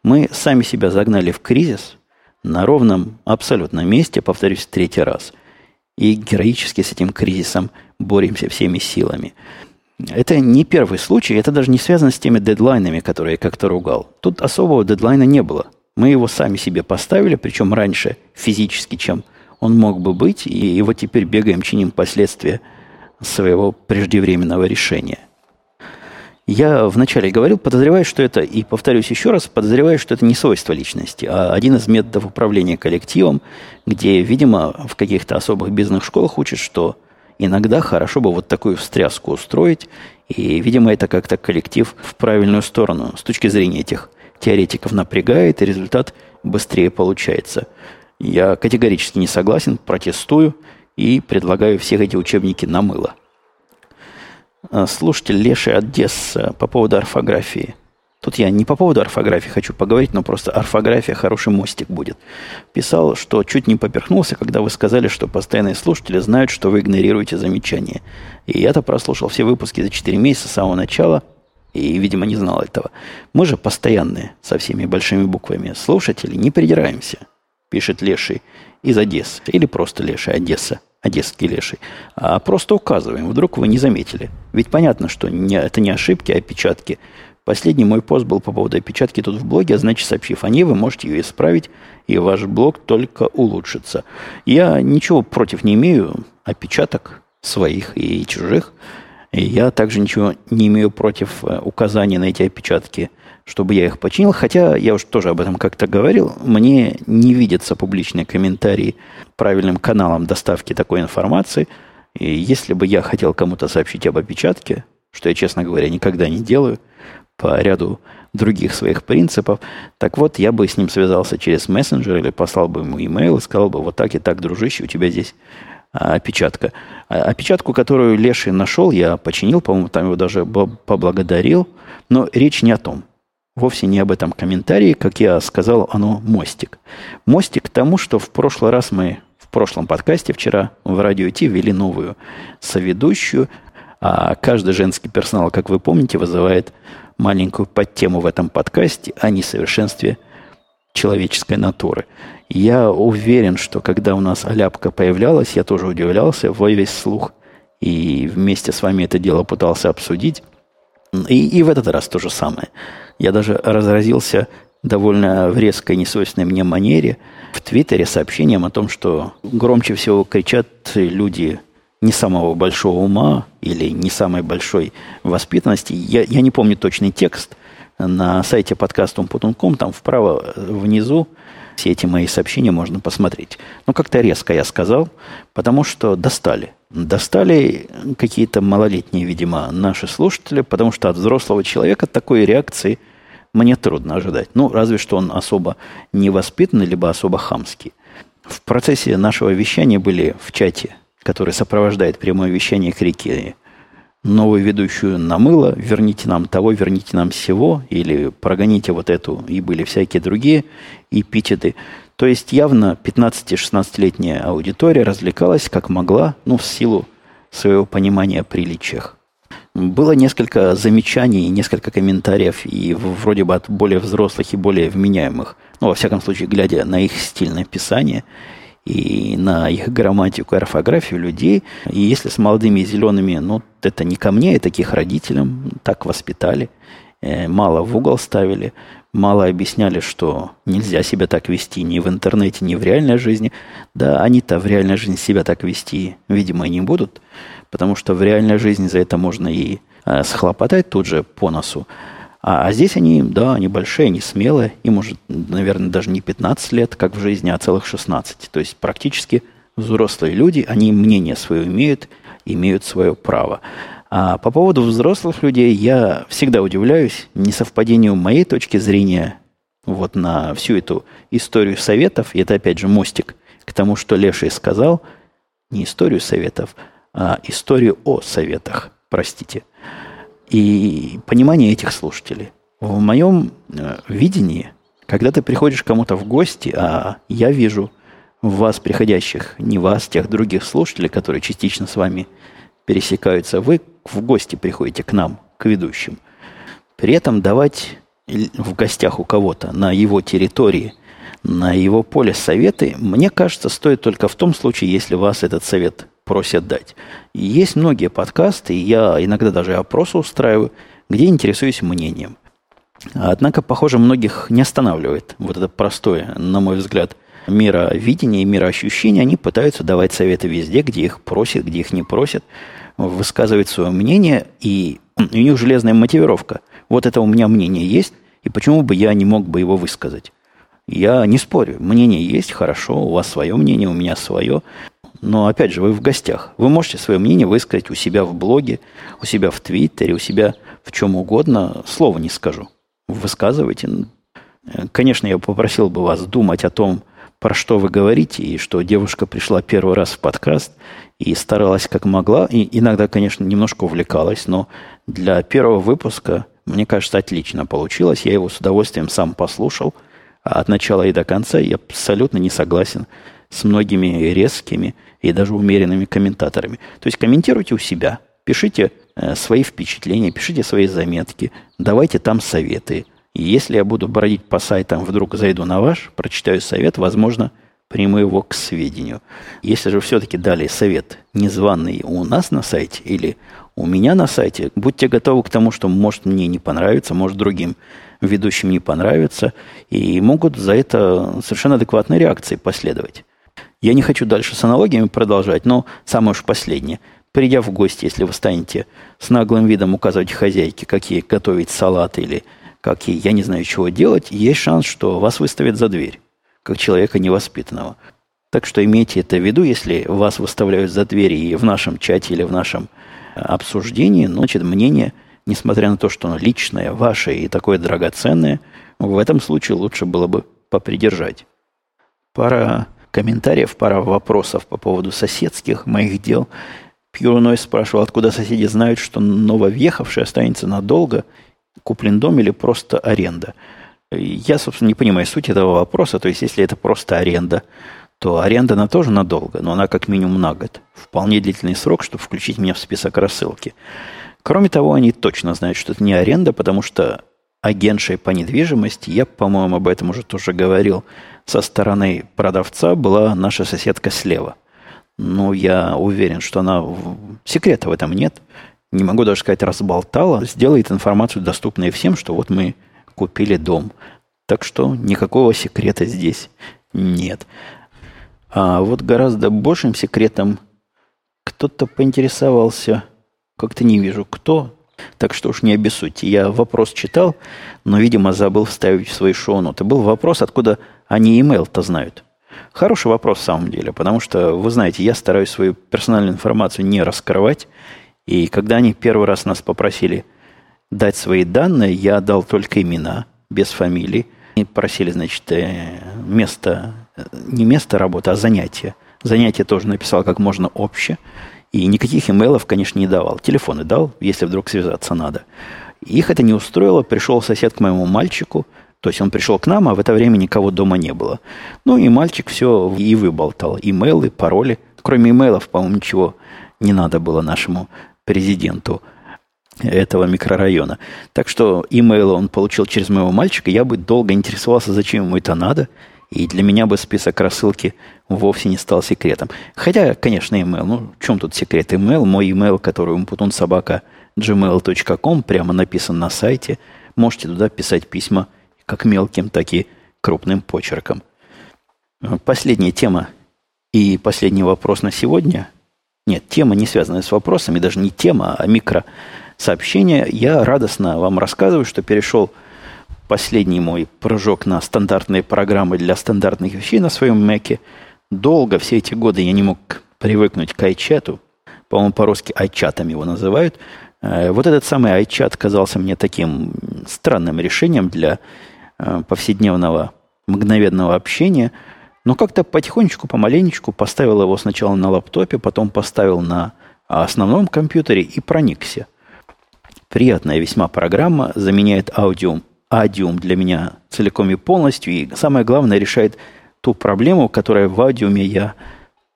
Мы сами себя загнали в кризис на ровном абсолютно месте, повторюсь, третий раз, и героически с этим кризисом боремся всеми силами. Это не первый случай, это даже не связано с теми дедлайнами, которые я как-то ругал. Тут особого дедлайна не было. Мы его сами себе поставили, причем раньше физически, чем он мог бы быть, и его теперь бегаем, чиним последствия своего преждевременного решения. Я вначале говорил, подозреваю, что это, и повторюсь еще раз, подозреваю, что это не свойство личности, а один из методов управления коллективом, где, видимо, в каких-то особых бизнес-школах учат, что иногда хорошо бы вот такую встряску устроить, и, видимо, это как-то коллектив в правильную сторону с точки зрения этих теоретиков напрягает, и результат быстрее получается. Я категорически не согласен, протестую и предлагаю всех эти учебники на мыло. А, слушатель Леший Одесса по поводу орфографии – Тут я не по поводу орфографии хочу поговорить, но просто орфография хороший мостик будет. Писал, что чуть не поперхнулся, когда вы сказали, что постоянные слушатели знают, что вы игнорируете замечания. И я-то прослушал все выпуски за 4 месяца с самого начала И, видимо, не знал этого. Мы же постоянные, со всеми большими буквами, слушатели, не придираемся, пишет Леший из Одессы. Или просто Леший, Одесса, Одесский Леший. А просто указываем, вдруг вы не заметили. Ведь понятно, что не, это не ошибки, а опечатки. Последний мой пост был по поводу опечатки тут в блоге, а значит, сообщив о ней, вы можете ее исправить, и ваш блог только улучшится. Я ничего против не имею опечаток своих и чужих. И я также ничего не имею против э, указаний на эти опечатки, чтобы я их починил. Хотя я уже тоже об этом как-то говорил. Мне не видятся публичные комментарии правильным каналом доставки такой информации. И если бы я хотел кому-то сообщить об опечатке, что я, честно говоря, никогда не делаю – по ряду других своих принципов. Так вот, я бы с ним связался через мессенджер или послал бы ему имейл и сказал бы, вот так и так, дружище, у тебя здесь а, опечатка. А, опечатку, которую Леший нашел, я починил, по-моему, там его даже поблагодарил. Но речь не о том. Вовсе не об этом комментарии, как я сказал, оно мостик. Мостик к тому, что в прошлый раз мы в прошлом подкасте вчера в радио Ти ввели новую соведущую, а каждый женский персонал, как вы помните, вызывает маленькую подтему в этом подкасте о несовершенстве человеческой натуры. Я уверен, что когда у нас Аляпка появлялась, я тоже удивлялся во весь слух и вместе с вами это дело пытался обсудить. И, и в этот раз то же самое. Я даже разразился довольно в резкой, несвойственной мне манере в Твиттере сообщением о том, что громче всего кричат люди не самого большого ума или не самой большой воспитанности. Я, я не помню точный текст. На сайте Умпутунком, там вправо внизу все эти мои сообщения можно посмотреть. Но как-то резко я сказал, потому что достали. Достали какие-то малолетние, видимо, наши слушатели, потому что от взрослого человека такой реакции мне трудно ожидать. Ну, разве что он особо невоспитанный, либо особо хамский. В процессе нашего вещания были в чате который сопровождает прямое вещание крики новую ведущую намыло, верните нам того, верните нам всего, или прогоните вот эту, и были всякие другие эпитеты. То есть явно 15-16-летняя аудитория развлекалась как могла, ну, в силу своего понимания о приличиях. Было несколько замечаний, несколько комментариев, и вроде бы от более взрослых и более вменяемых, ну, во всяком случае, глядя на их стиль написания – и на их грамматику и орфографию людей. И если с молодыми и зелеными, ну, это не ко мне, это к родителям, так воспитали. Э, мало в угол ставили, мало объясняли, что нельзя себя так вести ни в интернете, ни в реальной жизни. Да, они-то в реальной жизни себя так вести, видимо, и не будут, потому что в реальной жизни за это можно и э, схлопотать тут же по носу. А, а здесь они, да, они большие, они смелые. Им уже, наверное, даже не 15 лет, как в жизни, а целых 16. То есть практически взрослые люди, они мнение свое имеют, имеют свое право. А по поводу взрослых людей я всегда удивляюсь несовпадению моей точки зрения вот на всю эту историю советов. И это, опять же, мостик к тому, что Леший сказал. Не историю советов, а историю о советах, простите – и понимание этих слушателей. В моем э, видении, когда ты приходишь кому-то в гости, а я вижу вас приходящих, не вас, тех других слушателей, которые частично с вами пересекаются, вы в гости приходите к нам, к ведущим. При этом давать в гостях у кого-то на его территории, на его поле советы, мне кажется, стоит только в том случае, если вас этот совет просят дать. есть многие подкасты, и я иногда даже опросы устраиваю, где интересуюсь мнением. Однако, похоже, многих не останавливает вот это простое, на мой взгляд, мировидение и мироощущение. Они пытаются давать советы везде, где их просят, где их не просят, высказывать свое мнение, и у них железная мотивировка. Вот это у меня мнение есть, и почему бы я не мог бы его высказать? Я не спорю, мнение есть, хорошо, у вас свое мнение, у меня свое. Но опять же, вы в гостях. Вы можете свое мнение высказать у себя в блоге, у себя в Твиттере, у себя в чем угодно. Слова не скажу. Высказывайте. Конечно, я попросил бы вас думать о том, про что вы говорите, и что девушка пришла первый раз в подкаст и старалась как могла, и иногда, конечно, немножко увлекалась, но для первого выпуска, мне кажется, отлично получилось. Я его с удовольствием сам послушал, а от начала и до конца я абсолютно не согласен с многими резкими и даже умеренными комментаторами. То есть комментируйте у себя. Пишите э, свои впечатления, пишите свои заметки, давайте там советы. И если я буду бродить по сайтам, вдруг зайду на ваш, прочитаю совет, возможно, приму его к сведению. Если же все-таки дали совет незваный у нас на сайте или у меня на сайте, будьте готовы к тому, что может мне не понравится, может другим ведущим не понравится, и могут за это совершенно адекватные реакции последовать. Я не хочу дальше с аналогиями продолжать, но самое уж последнее. Придя в гости, если вы станете с наглым видом указывать хозяйке, какие готовить салат или какие, я не знаю, чего делать, есть шанс, что вас выставят за дверь, как человека невоспитанного. Так что имейте это в виду, если вас выставляют за дверь и в нашем чате или в нашем обсуждении, значит, мнение, несмотря на то, что оно личное, ваше и такое драгоценное, в этом случае лучше было бы попридержать. Пара комментариев, пара вопросов по поводу соседских моих дел. Пьюрной спрашивал, откуда соседи знают, что нововъехавший останется надолго, куплен дом или просто аренда. Я, собственно, не понимаю суть этого вопроса. То есть, если это просто аренда, то аренда она тоже надолго, но она как минимум на год. Вполне длительный срок, чтобы включить меня в список рассылки. Кроме того, они точно знают, что это не аренда, потому что агентшей по недвижимости, я, по-моему, об этом уже тоже говорил, со стороны продавца была наша соседка слева. Ну, я уверен, что она... Секрета в этом нет. Не могу даже сказать, разболтала. Сделает информацию доступной всем, что вот мы купили дом. Так что никакого секрета здесь нет. А вот гораздо большим секретом кто-то поинтересовался, как-то не вижу, кто, так что уж не обессудьте. Я вопрос читал, но, видимо, забыл вставить в свои шоу-ноты. Был вопрос, откуда они email-то знают. Хороший вопрос в самом деле, потому что, вы знаете, я стараюсь свою персональную информацию не раскрывать. И когда они первый раз нас попросили дать свои данные, я дал только имена, без фамилий. И просили, значит, э, место не место работы, а занятие. Занятие тоже написал как можно обще. И никаких имейлов, конечно, не давал. Телефоны дал, если вдруг связаться надо. Их это не устроило. Пришел сосед к моему мальчику. То есть он пришел к нам, а в это время никого дома не было. Ну и мальчик все и выболтал. Имейлы, пароли. Кроме имейлов, по-моему, ничего не надо было нашему президенту этого микрорайона. Так что имейлы он получил через моего мальчика. Я бы долго интересовался, зачем ему это надо – и для меня бы список рассылки вовсе не стал секретом. Хотя, конечно, email. Ну, в чем тут секрет? Email, мой email, который умпутун собака gmail.com, прямо написан на сайте. Можете туда писать письма как мелким, так и крупным почерком. Последняя тема и последний вопрос на сегодня. Нет, тема не связанная с вопросами, даже не тема, а микросообщение. Я радостно вам рассказываю, что перешел последний мой прыжок на стандартные программы для стандартных вещей на своем Маке. Долго, все эти годы я не мог привыкнуть к iChat. По-моему, по-русски iChat его называют. Э, вот этот самый iChat казался мне таким странным решением для э, повседневного мгновенного общения. Но как-то потихонечку, помаленечку поставил его сначала на лаптопе, потом поставил на основном компьютере и проникся. Приятная весьма программа, заменяет аудио Адиум для меня целиком и полностью. И самое главное, решает ту проблему, которая в Адиуме я...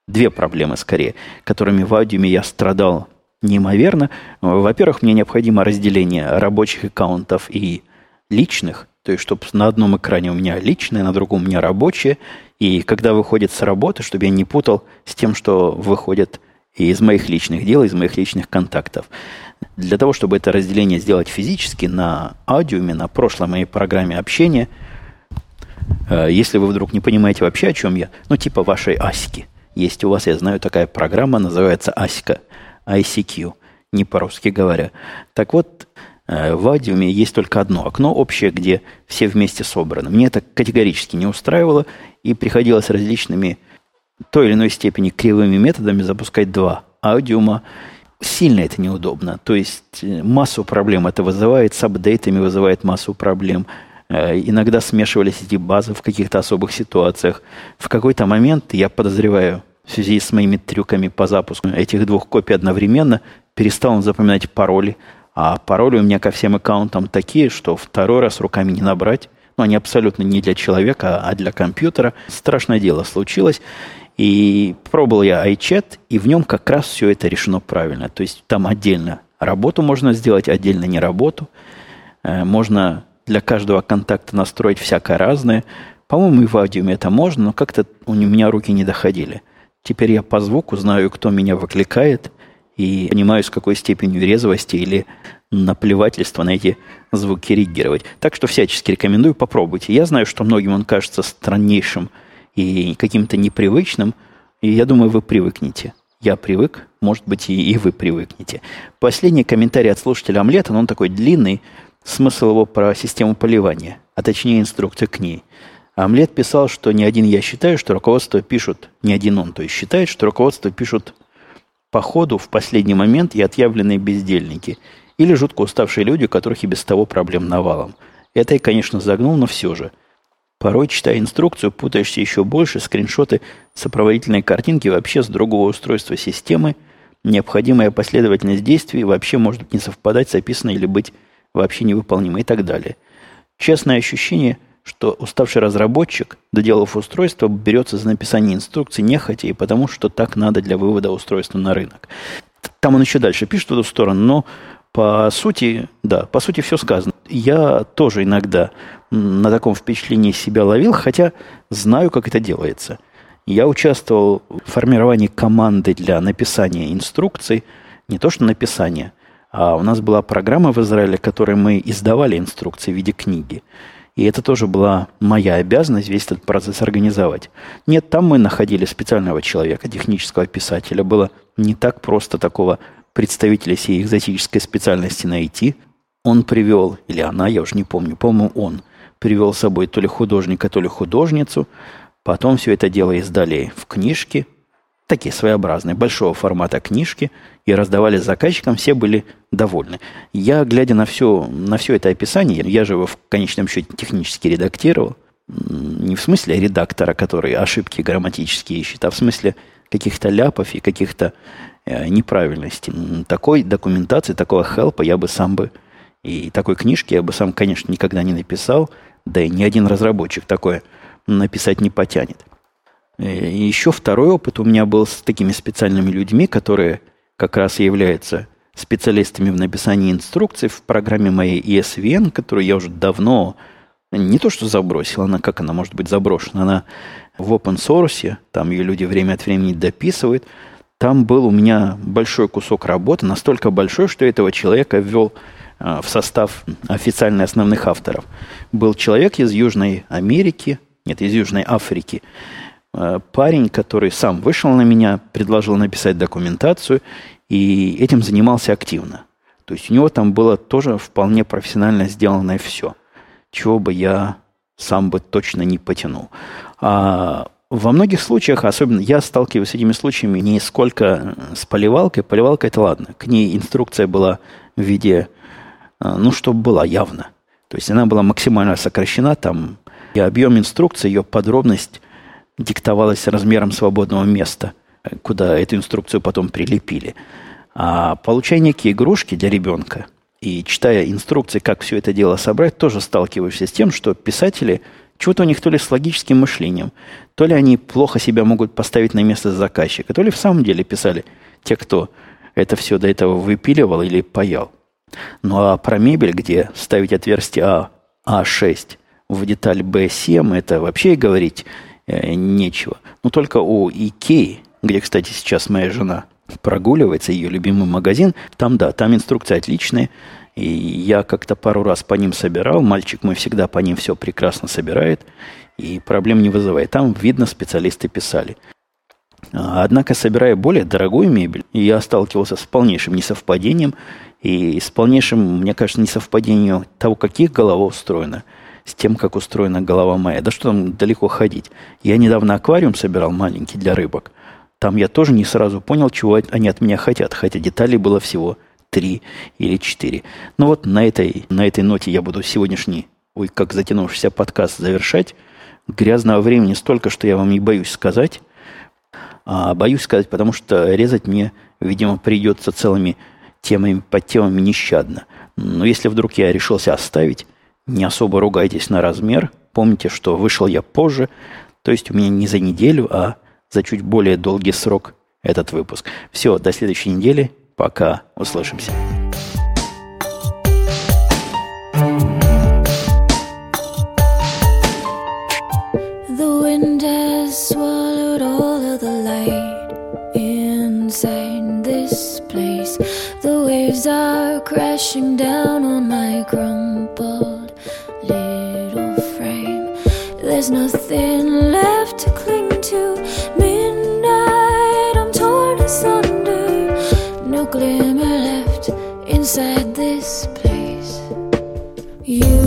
Две проблемы, скорее, которыми в Адиуме я страдал неимоверно. Во-первых, мне необходимо разделение рабочих аккаунтов и личных. То есть, чтобы на одном экране у меня личное, на другом у меня рабочее. И когда выходит с работы, чтобы я не путал с тем, что выходит из моих личных дел, из моих личных контактов. Для того, чтобы это разделение сделать физически на аудиуме, на прошлой моей программе общения, э, если вы вдруг не понимаете вообще, о чем я, ну, типа вашей асики. Есть у вас, я знаю, такая программа, называется асика, ICQ, не по-русски говоря. Так вот, э, в аудиуме есть только одно окно общее, где все вместе собраны. Мне это категорически не устраивало, и приходилось различными той или иной степени кривыми методами запускать два аудиума сильно это неудобно. То есть э, массу проблем это вызывает, с апдейтами вызывает массу проблем. Э, иногда смешивались эти базы в каких-то особых ситуациях. В какой-то момент, я подозреваю, в связи с моими трюками по запуску этих двух копий одновременно, перестал запоминать пароли. А пароли у меня ко всем аккаунтам такие, что второй раз руками не набрать. Но они абсолютно не для человека, а для компьютера. Страшное дело случилось. И пробовал я iChat, и в нем как раз все это решено правильно. То есть там отдельно работу можно сделать, отдельно не работу. Э, можно для каждого контакта настроить всякое разное. По-моему, и в аудиуме это можно, но как-то у меня руки не доходили. Теперь я по звуку знаю, кто меня выкликает, и понимаю, с какой степенью резвости или наплевательства на эти звуки реагировать. Так что всячески рекомендую, попробуйте. Я знаю, что многим он кажется страннейшим и каким-то непривычным, и я думаю, вы привыкнете. Я привык, может быть, и, и вы привыкнете. Последний комментарий от слушателя Омлета, но он такой длинный, смысл его про систему поливания, а точнее инструкция к ней. Омлет писал, что не один я считаю, что руководство пишут, не один он, то есть считает, что руководство пишут по ходу в последний момент и отъявленные бездельники, или жутко уставшие люди, у которых и без того проблем навалом. Это я, конечно, загнул, но все же – Порой, читая инструкцию, путаешься еще больше, скриншоты сопроводительной картинки вообще с другого устройства системы, необходимая последовательность действий вообще может не совпадать с описанной или быть вообще невыполнимой и так далее. Честное ощущение, что уставший разработчик, доделав устройство, берется за написание инструкции нехотя и потому, что так надо для вывода устройства на рынок. Там он еще дальше пишет в эту сторону, но по сути, да, по сути все сказано. Я тоже иногда на таком впечатлении себя ловил, хотя знаю, как это делается. Я участвовал в формировании команды для написания инструкций, не то что написания, а у нас была программа в Израиле, которой мы издавали инструкции в виде книги. И это тоже была моя обязанность весь этот процесс организовать. Нет, там мы находили специального человека, технического писателя. Было не так просто такого представителя всей экзотической специальности найти. Он привел, или она, я уже не помню, по-моему, он привел с собой то ли художника, то ли художницу. Потом все это дело издали в книжке, такие своеобразные, большого формата книжки, и раздавали заказчикам, все были довольны. Я, глядя на все, на все это описание, я же его в конечном счете технически редактировал, не в смысле редактора, который ошибки грамматические ищет, а в смысле каких-то ляпов и каких-то э, неправильностей. Такой документации, такого хелпа я бы сам бы, и такой книжки я бы сам, конечно, никогда не написал – да и ни один разработчик такое написать не потянет. И еще второй опыт у меня был с такими специальными людьми, которые как раз являются специалистами в написании инструкций в программе моей ESVN, которую я уже давно не то что забросил, она как она может быть заброшена, она в open source, там ее люди время от времени дописывают. Там был у меня большой кусок работы, настолько большой, что этого человека ввел Э, в состав официально основных авторов, был человек из Южной Америки, нет, из Южной Африки, э, парень, который сам вышел на меня, предложил написать документацию, и этим занимался активно. То есть у него там было тоже вполне профессионально сделанное все, чего бы я сам бы точно не потянул. А во многих случаях, особенно я сталкиваюсь с этими случаями не сколько с поливалкой. Поливалка это ладно. К ней инструкция была в виде ну, чтобы была явно. То есть она была максимально сокращена, там и объем инструкции, ее подробность диктовалась размером свободного места, куда эту инструкцию потом прилепили. А получая некие игрушки для ребенка и читая инструкции, как все это дело собрать, тоже сталкиваешься с тем, что писатели, чего-то у них то ли с логическим мышлением, то ли они плохо себя могут поставить на место заказчика, то ли в самом деле писали те, кто это все до этого выпиливал или паял. Ну а про мебель, где ставить отверстие А, А6 в деталь Б7, это вообще говорить э, нечего. Но только у Икеи, где, кстати, сейчас моя жена прогуливается, ее любимый магазин, там, да, там инструкция отличная. И я как-то пару раз по ним собирал. Мальчик мой всегда по ним все прекрасно собирает. И проблем не вызывает. Там, видно, специалисты писали. А, однако, собирая более дорогую мебель, я сталкивался с полнейшим несовпадением и с полнейшим, мне кажется, несовпадением того, каких голова устроена, с тем, как устроена голова моя. Да что там далеко ходить. Я недавно аквариум собирал маленький для рыбок. Там я тоже не сразу понял, чего они от меня хотят, хотя деталей было всего три или четыре. Ну вот на этой, на этой ноте я буду сегодняшний, ой, как затянувшийся подкаст завершать. Грязного времени столько, что я вам не боюсь сказать. А, боюсь сказать, потому что резать мне, видимо, придется целыми темами, под темами нещадно. Но если вдруг я решился оставить, не особо ругайтесь на размер. Помните, что вышел я позже, то есть у меня не за неделю, а за чуть более долгий срок этот выпуск. Все, до следующей недели. Пока. Услышимся. crashing down on my crumpled little frame. There's nothing left to cling to. Midnight, I'm torn asunder. No glimmer left inside this place. You.